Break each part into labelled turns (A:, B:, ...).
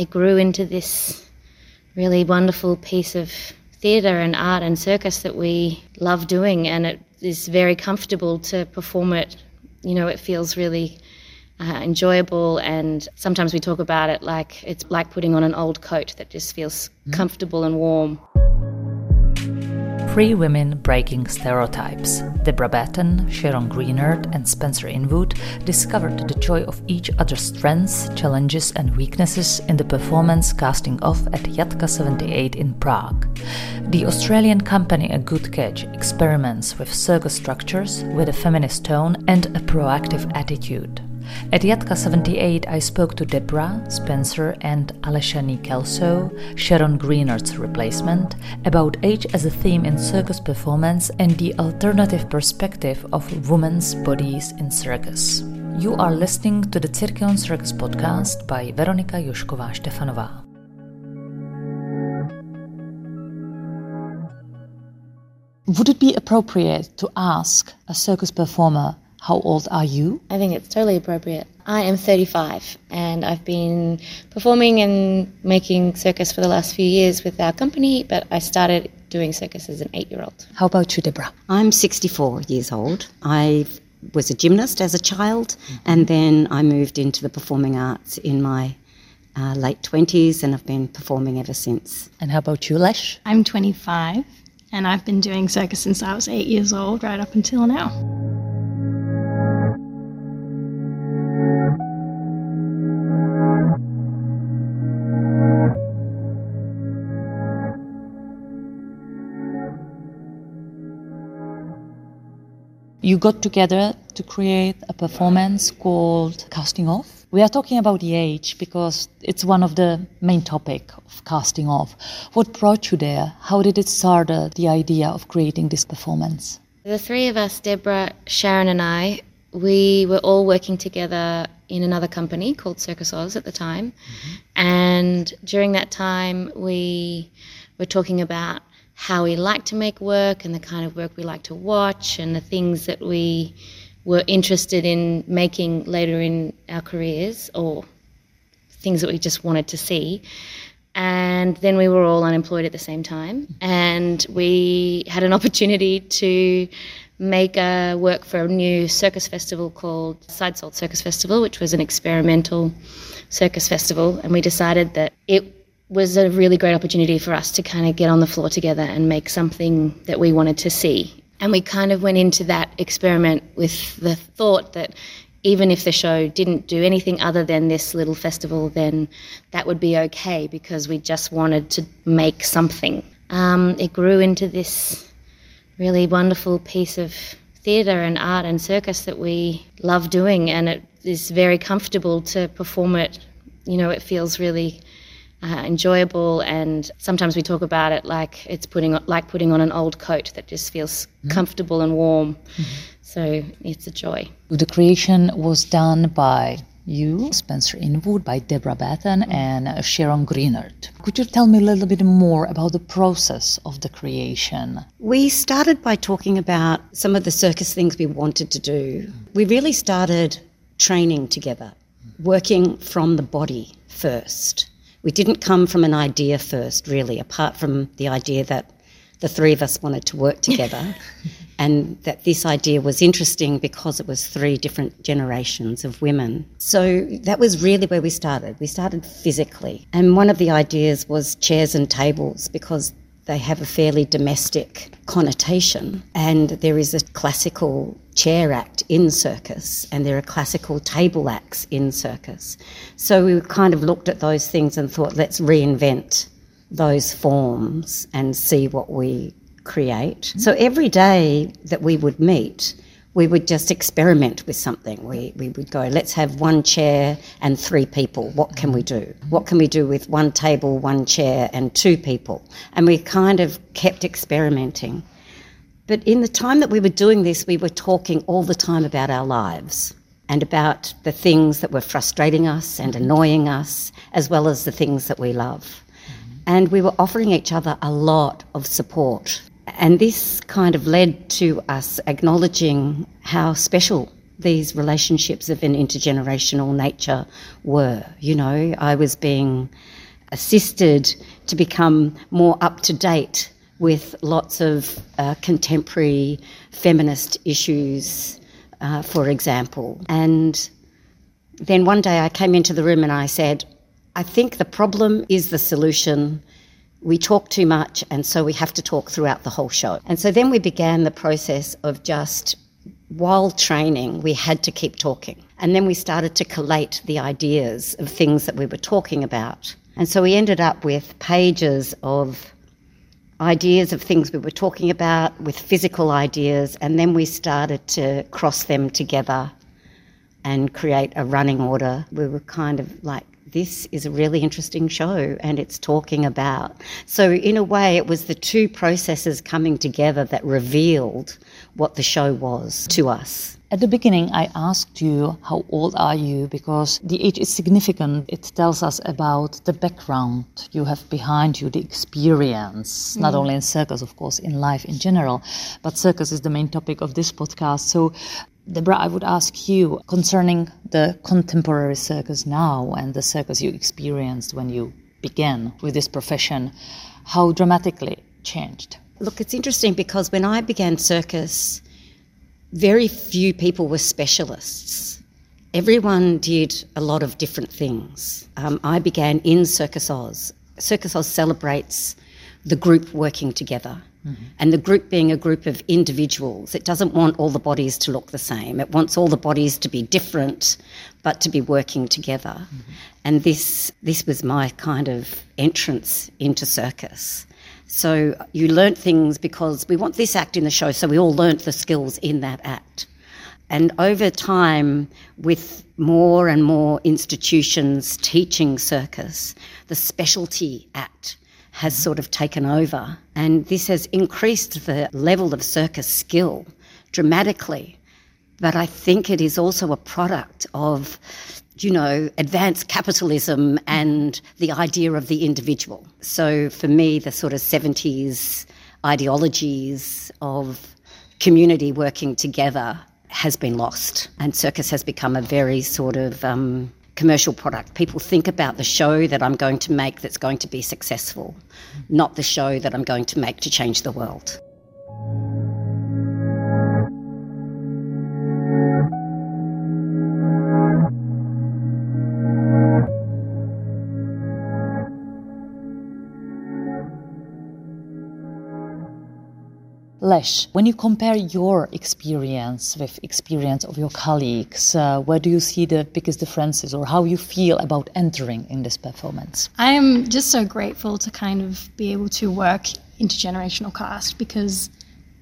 A: it grew into this really wonderful piece of theatre and art and circus that we love doing, and it is very comfortable to perform it. You know, it feels really uh, enjoyable, and sometimes we talk about it like it's like putting on an old coat that just feels comfortable and warm.
B: Three women breaking stereotypes. Debra Batton, Sharon Gruenert, and Spenser Inwood discovered the joy of each other's strengths, challenges, and weaknesses in the performance casting off at Jatka 78 in Prague. The Australian company A Good Catch experiments with circus structures with a feminist tone and a proactive attitude. At Jatka 78, I spoke to Debra, Spenser, and Aleshanee Kelso, Sharon Gruenert's replacement, about age as a theme in circus performance and the alternative perspective of women's bodies in circus. You are listening to the Cirqueon Circus podcast by Veronika Jošková Štefanová.
C: Would it be appropriate to ask a circus performer, how old are you?
A: I think it's totally appropriate. I am 35 and I've been performing and making circus for the last few years with our company, but I started doing circus as an eight year old.
C: How about you, Debra?
D: I'm 64 years old. I was a gymnast as a child, and then I moved into the performing arts in my uh, late 20s, and I've been performing ever since.
C: And how about you, Lesh?
E: I'm 25 and I've been doing circus since I was eight years old, right up until now.
C: You got together to create a performance called Casting Off. We are talking about the age because it's one of the main topic of casting off. What brought you there? How did it start uh, the idea of creating this performance?
A: The three of us, Debra, Sharon, and I, we were all working together in another company called Circus Oz at the time. And during that time, we were talking about how we like to make work and the kind of work we like to watch and the things that we were interested in making later in our careers or things that we just wanted to see. And then we were all unemployed at the same time. And we had an opportunity to make a work for a new circus festival called Sidesault Circus Festival, which was an experimental circus festival. And we decided that it was a really great opportunity for us to kind of get on the floor together and make something that we wanted to see. And we kind of went into that experiment with the thought that even if the show didn't do anything other than this little festival, then that would be okay because we just wanted to make something. Um, it grew into this really wonderful piece of theatre and art and circus that we love doing, and it is very comfortable to perform it. You know, it feels really uh, enjoyable, and sometimes we talk about it like it's putting like putting on an old coat that just feels comfortable and warm. So it's a joy.
C: The creation was done by you, Spenser Inwood, by Debra Batton, and uh, Sharon Gruenert. Could you tell me a little bit more about the process of the creation?
D: We started by talking about some of the circus things we wanted to do. We really started training together, working from the body first. We didn't come from an idea first, really, apart from the idea that the three of us wanted to work together and that this idea was interesting because it was three different generations of women. So that was really where we started. We started physically. And one of the ideas was chairs and tables because they have a fairly domestic connotation. And there is a classical chair act in circus, and there are classical table acts in circus. So we kind of looked at those things and thought, let's reinvent those forms and see what we create. Mm-hmm. So every day that we would meet, we would just experiment with something. We, we would go, let's have one chair and three people. What can we do? What can we do with one table, one chair, and two people? And we kind of kept experimenting. But in the time that we were doing this, we were talking all the time about our lives and about the things that were frustrating us and annoying us, as well as the things that we love. Mm-hmm. And we were offering each other a lot of support. And this kind of led to us acknowledging how special these relationships of an intergenerational nature were. You know, I was being assisted to become more up to date with lots of uh, contemporary feminist issues, uh, for example. And then one day I came into the room and I said, I think the problem is the solution. We talk too much, and so we have to talk throughout the whole show. And so then we began the process of just, while training, we had to keep talking. And then we started to collate the ideas of things that we were talking about. And so we ended up with pages of ideas of things we were talking about, with physical ideas, and then we started to cross them together and create a running order. We were kind of like, this is a really interesting show and it's talking about. So, in a way, it was the two processes coming together that revealed what the show was to us.
C: At the beginning, I asked you, How old are you? because the age is significant. It tells us about the background you have behind you, the experience, mm. not only in circus, of course, in life in general, but circus is the main topic of this podcast. So, Debra, I would ask you concerning the contemporary circus now and the circus you experienced when you began with this profession, how dramatically changed?
D: Look, it's interesting because when I began circus, very few people were specialists. Everyone did a lot of different things. Um, I began in Circus Oz. Circus Oz celebrates the group working together. Mm-hmm. And the group being a group of individuals, it doesn't want all the bodies to look the same. It wants all the bodies to be different, but to be working together. Mm-hmm. And this this was my kind of entrance into circus. So you learnt things because we want this act in the show, so we all learnt the skills in that act. And over time, with more and more institutions teaching circus, the specialty act has sort of taken over. And this has increased the level of circus skill dramatically. But I think it is also a product of, you know, advanced capitalism and the idea of the individual. So for me, the sort of 70s ideologies of community working together has been lost. And circus has become a very sort of um, commercial product. People think about the show that I'm going to make that's going to be successful, not the show that I'm going to make to change the world.
C: When you compare your experience with experience of your colleagues, uh, where do you see the biggest differences or how you feel about entering in this performance?
E: I am just so grateful to kind of be able to work intergenerational cast because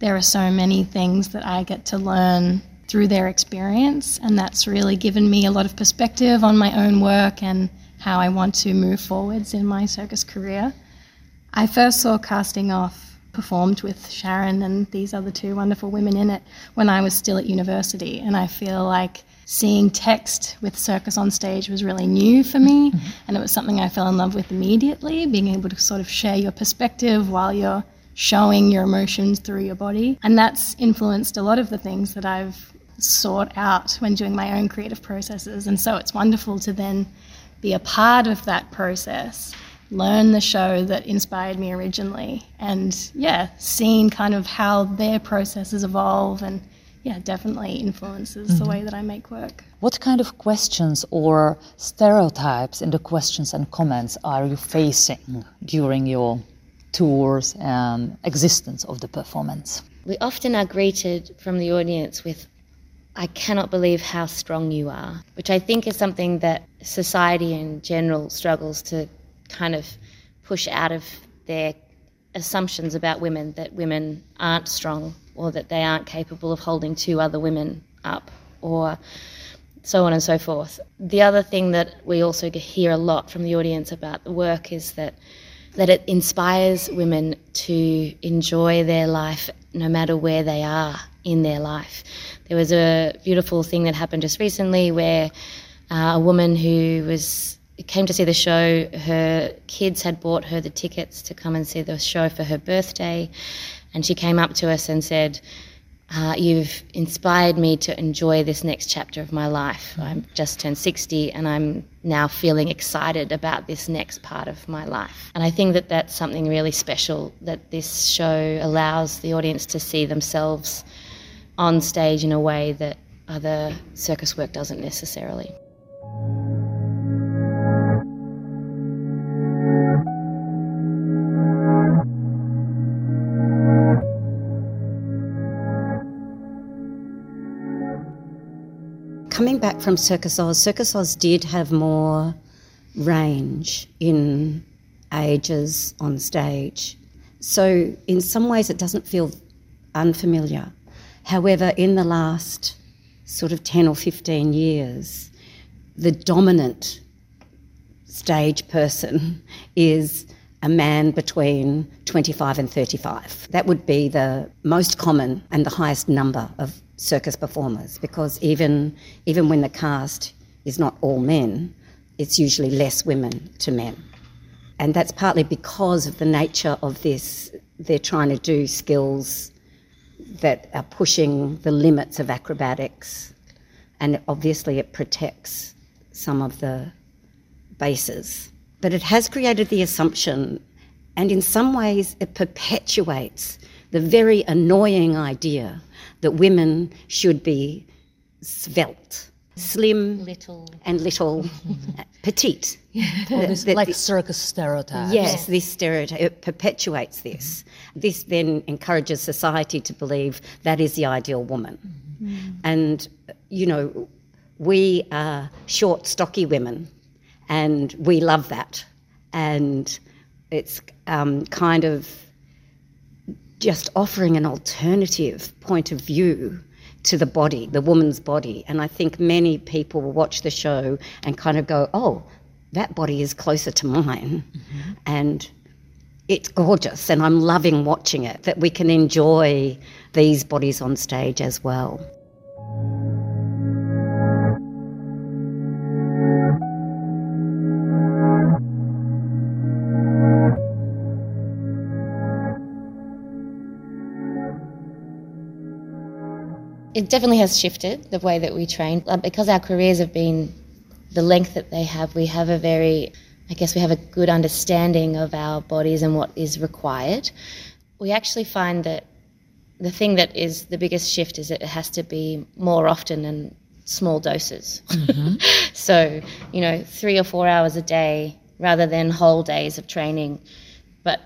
E: there are so many things that I get to learn through their experience and that's really given me a lot of perspective on my own work and how I want to move forwards in my circus career. I first saw casting off performed with Sharon and these other two wonderful women in it when I was still at university. And I feel like seeing text with circus on stage was really new for me. Mm-hmm. And it was something I fell in love with immediately, being able to sort of share your perspective while you're showing your emotions through your body. And that's influenced a lot of the things that I've sought out when doing my own creative processes. And so it's wonderful to then be a part of that process learn the show that inspired me originally and yeah seeing kind of how their processes evolve and yeah definitely influences mm-hmm. the way that i make work
C: what kind of questions or stereotypes in the questions and comments are you facing during your tours and existence of the performance
A: we often are greeted from the audience with I cannot believe how strong you are, which I think is something that society in general struggles to kind of push out of their assumptions about women that women aren't strong or that they aren't capable of holding two other women up or so on and so forth. The other thing that we also hear a lot from the audience about the work is that that it inspires women to enjoy their life no matter where they are in their life. There was a beautiful thing that happened just recently where uh, a woman who was came to see the show. Her kids had bought her the tickets to come and see the show for her birthday, and she came up to us and said, uh, you've inspired me to enjoy this next chapter of my life. I'm just turned 60 and I'm now feeling excited about this next part of my life. And I think that that's something really special that this show allows the audience to see themselves on stage in a way that other circus work doesn't necessarily.
D: Coming back from Circus Oz, Circus Oz did have more range in ages on stage. So, in some ways, it doesn't feel unfamiliar. However, in the last sort of 10 or 15 years, the dominant stage person is a man between 25 and 35. That would be the most common and the highest number of circus performers because even even when the cast is not all men, it's usually less women to men. And that's partly because of the nature of this. They're trying to do skills that are pushing the limits of acrobatics, and obviously it protects some of the bases. But it has created the assumption, and in some ways, it perpetuates the very annoying idea that women should be svelte, slim,
A: Little.
D: and little, petite.
C: All this
D: that-
C: like circus stereotypes.
D: Yes, this stereotype it perpetuates this. This then encourages society to believe that is the ideal woman. And, you know, we are short, stocky women, and we love that. And it's um, kind of just offering an alternative point of view to the body, the woman's body. And I think many people will watch the show and kind of go, oh, that body is closer to mine. Mm-hmm. And it's gorgeous, and I'm loving watching it, that we can enjoy these bodies on stage as well.
A: It definitely has shifted the way that we train. Uh, Because our careers have been the length that they have, we have a very, I guess, we have a good understanding of our bodies and what is required. We actually find that the thing that is the biggest shift is that it has to be more often and small doses. so, you know, three or four hours a day rather than whole days of training, but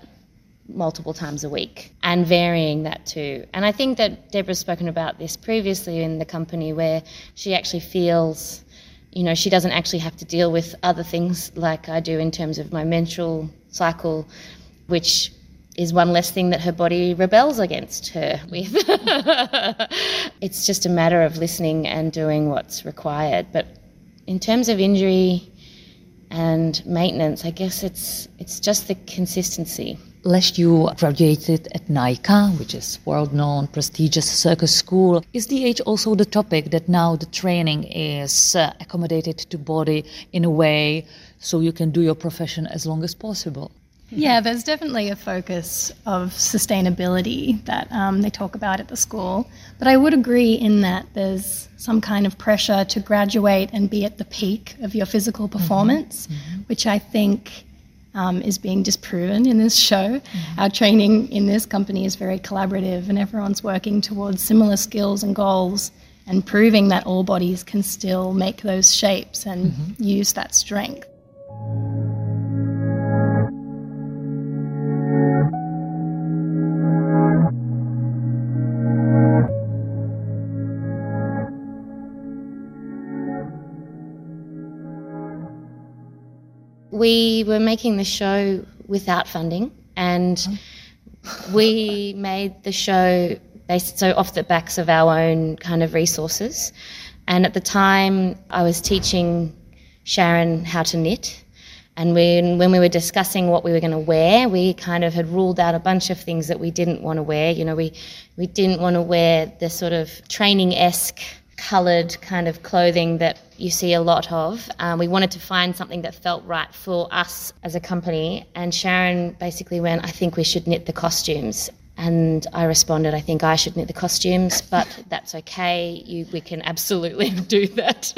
A: multiple times a week and varying that too. And I think that Debra's spoken about this previously in the company where she actually feels, you know, she doesn't actually have to deal with other things like I do in terms of my menstrual cycle, which is one less thing that her body rebels against her with. it's just a matter of listening and doing what's required. But in terms of injury and maintenance, I guess it's it's just the consistency.
C: Lesh you graduated at NICA, which is world-known, prestigious circus school. Is the age also the topic that now the training is uh, accommodated to body in a way so you can do your profession as long as possible?
E: Yeah, there's definitely a focus of sustainability that um, they talk about at the school. But I would agree in that there's some kind of pressure to graduate and be at the peak of your physical performance, which I think um, is being disproven in this show. Our training in this company is very collaborative, and everyone's working towards similar skills and goals. And proving that all bodies can still make those shapes and use that strength.
A: We were making the show without funding, and we made the show based so off the backs of our own kind of resources. And at the time, I was teaching Sharon how to knit. And when, when we were discussing what we were going to wear, we kind of had ruled out a bunch of things that we didn't want to wear. You know, we, we didn't want to wear the sort of training esque coloured kind of clothing that you see a lot of. Um, we wanted to find something that felt right for us as a company. And Sharon basically went, I think we should knit the costumes. And I responded, I think I should knit the costumes, but that's okay. You, we can absolutely do that.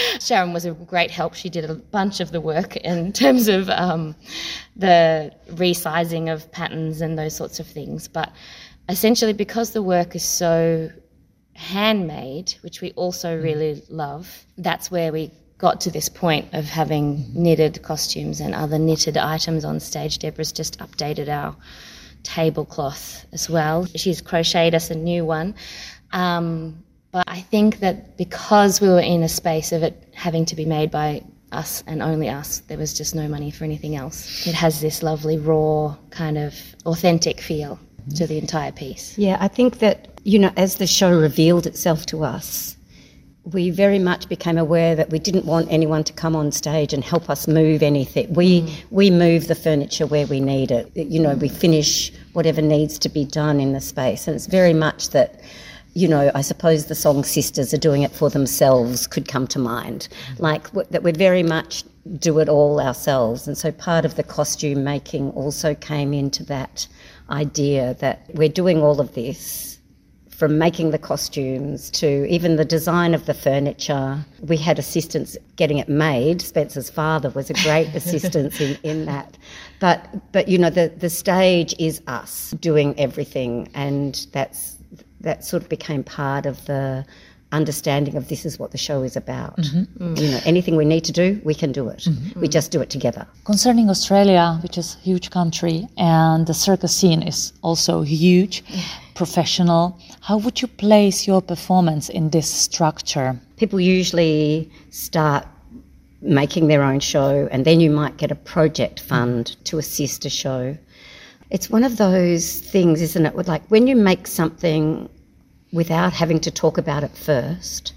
A: Sharon was a great help. She did a bunch of the work in terms of um, the resizing of patterns and those sorts of things. But essentially, because the work is so handmade, which we also really love, that's where we got to this point of having knitted costumes and other knitted items on stage. Debra's just updated our tablecloth as well. She's crocheted us a new one. Um, but I think that because we were in a space of it having to be made by us and only us, there was just no money for anything else. It has this lovely, raw, kind of authentic feel to the entire piece.
D: Yeah, I think that, you know, as the show revealed itself to us, we very much became aware that we didn't want anyone to come on stage and help us move anything. We mm. we move the furniture where we need it. You know, we finish whatever needs to be done in the space, and it's very much that. You know, I suppose the song Sisters are doing it for themselves could come to mind. Like w- that we very much do it all ourselves. And so part of the costume making also came into that idea that we're doing all of this from making the costumes to even the design of the furniture. We had assistance getting it made. Spenser's father was a great assistance in, in that. But but you know the the stage is us doing everything and that's that sort of became part of the understanding of this is what the show is about. Mm-hmm. Mm. You know, anything we need to do, we can do it. Mm-hmm. We just do it together.
C: Concerning Australia, which is a huge country, and the circus scene is also huge, yeah professional. How would you place your performance in this structure?
D: People usually start making their own show, and then you might get a project fund to assist a show. It's one of those things, isn't it? With like when you make something without having to talk about it first,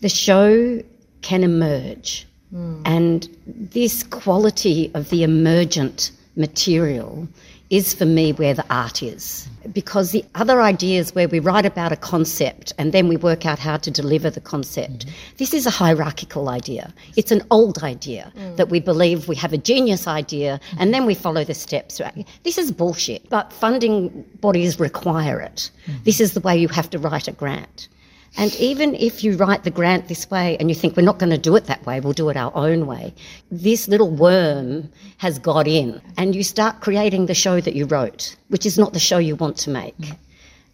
D: the show can emerge. Mm. And this quality of the emergent material is for me where the art is. Because the other ideas where we write about a concept and then we work out how to deliver the concept, mm-hmm. this is a hierarchical idea. It's an old idea mm. that we believe we have a genius idea mm-hmm. and then we follow the steps. This is bullshit, but funding bodies require it. Mm-hmm. This is the way you have to write a grant. And even if you write the grant this way and you think we're not going to do it that way, we'll do it our own way, this little worm has got in and you start creating the show that you wrote, which is not the show you want to make.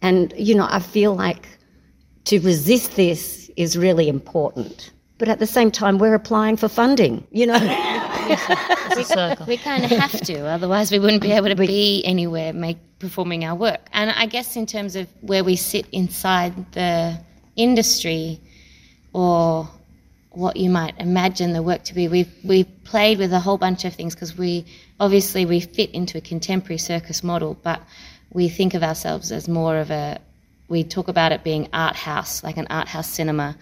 D: And, you know, I feel like to resist this is really important. But at the same time, we're applying for funding, you know.
A: we, we kind of have to, otherwise we wouldn't be able to be anywhere make, performing our work. And I guess in terms of where we sit inside the industry or what you might imagine the work to be. We've we've played with a whole bunch of things because we obviously we fit into a contemporary circus model, but we think of ourselves as more of a we talk about it being art house, like an art house cinema,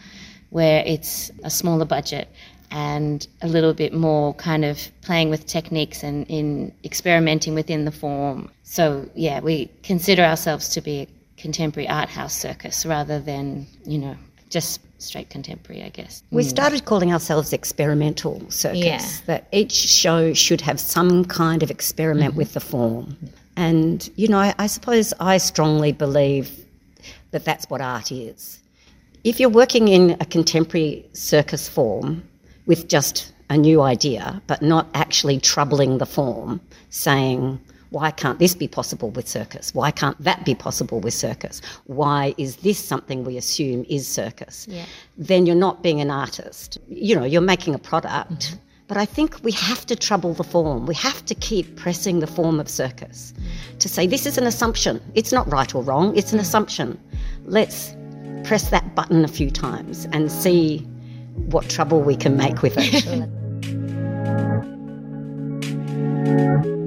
A: where it's a smaller budget and a little bit more kind of playing with techniques and in experimenting within the form. So yeah, we consider ourselves to be contemporary art house circus rather than, you know, just straight contemporary, I guess.
D: We mm. started calling ourselves experimental circus, yeah. that each show should have some kind of experiment mm-hmm. with the form. And, you know, I, I suppose I strongly believe that that's what art is. If you're working in a contemporary circus form with just a new idea, but not actually troubling the form, saying, why can't this be possible with circus? Why can't that be possible with circus? Why is this something we assume is circus? Yeah. Then you're not being an artist. You know, you're making a product. Mm-hmm. But I think we have to trouble the form. We have to keep pressing the form of circus to say this is an assumption. It's not right or wrong, it's an assumption. Let's press that button a few times and see what trouble we can make with it.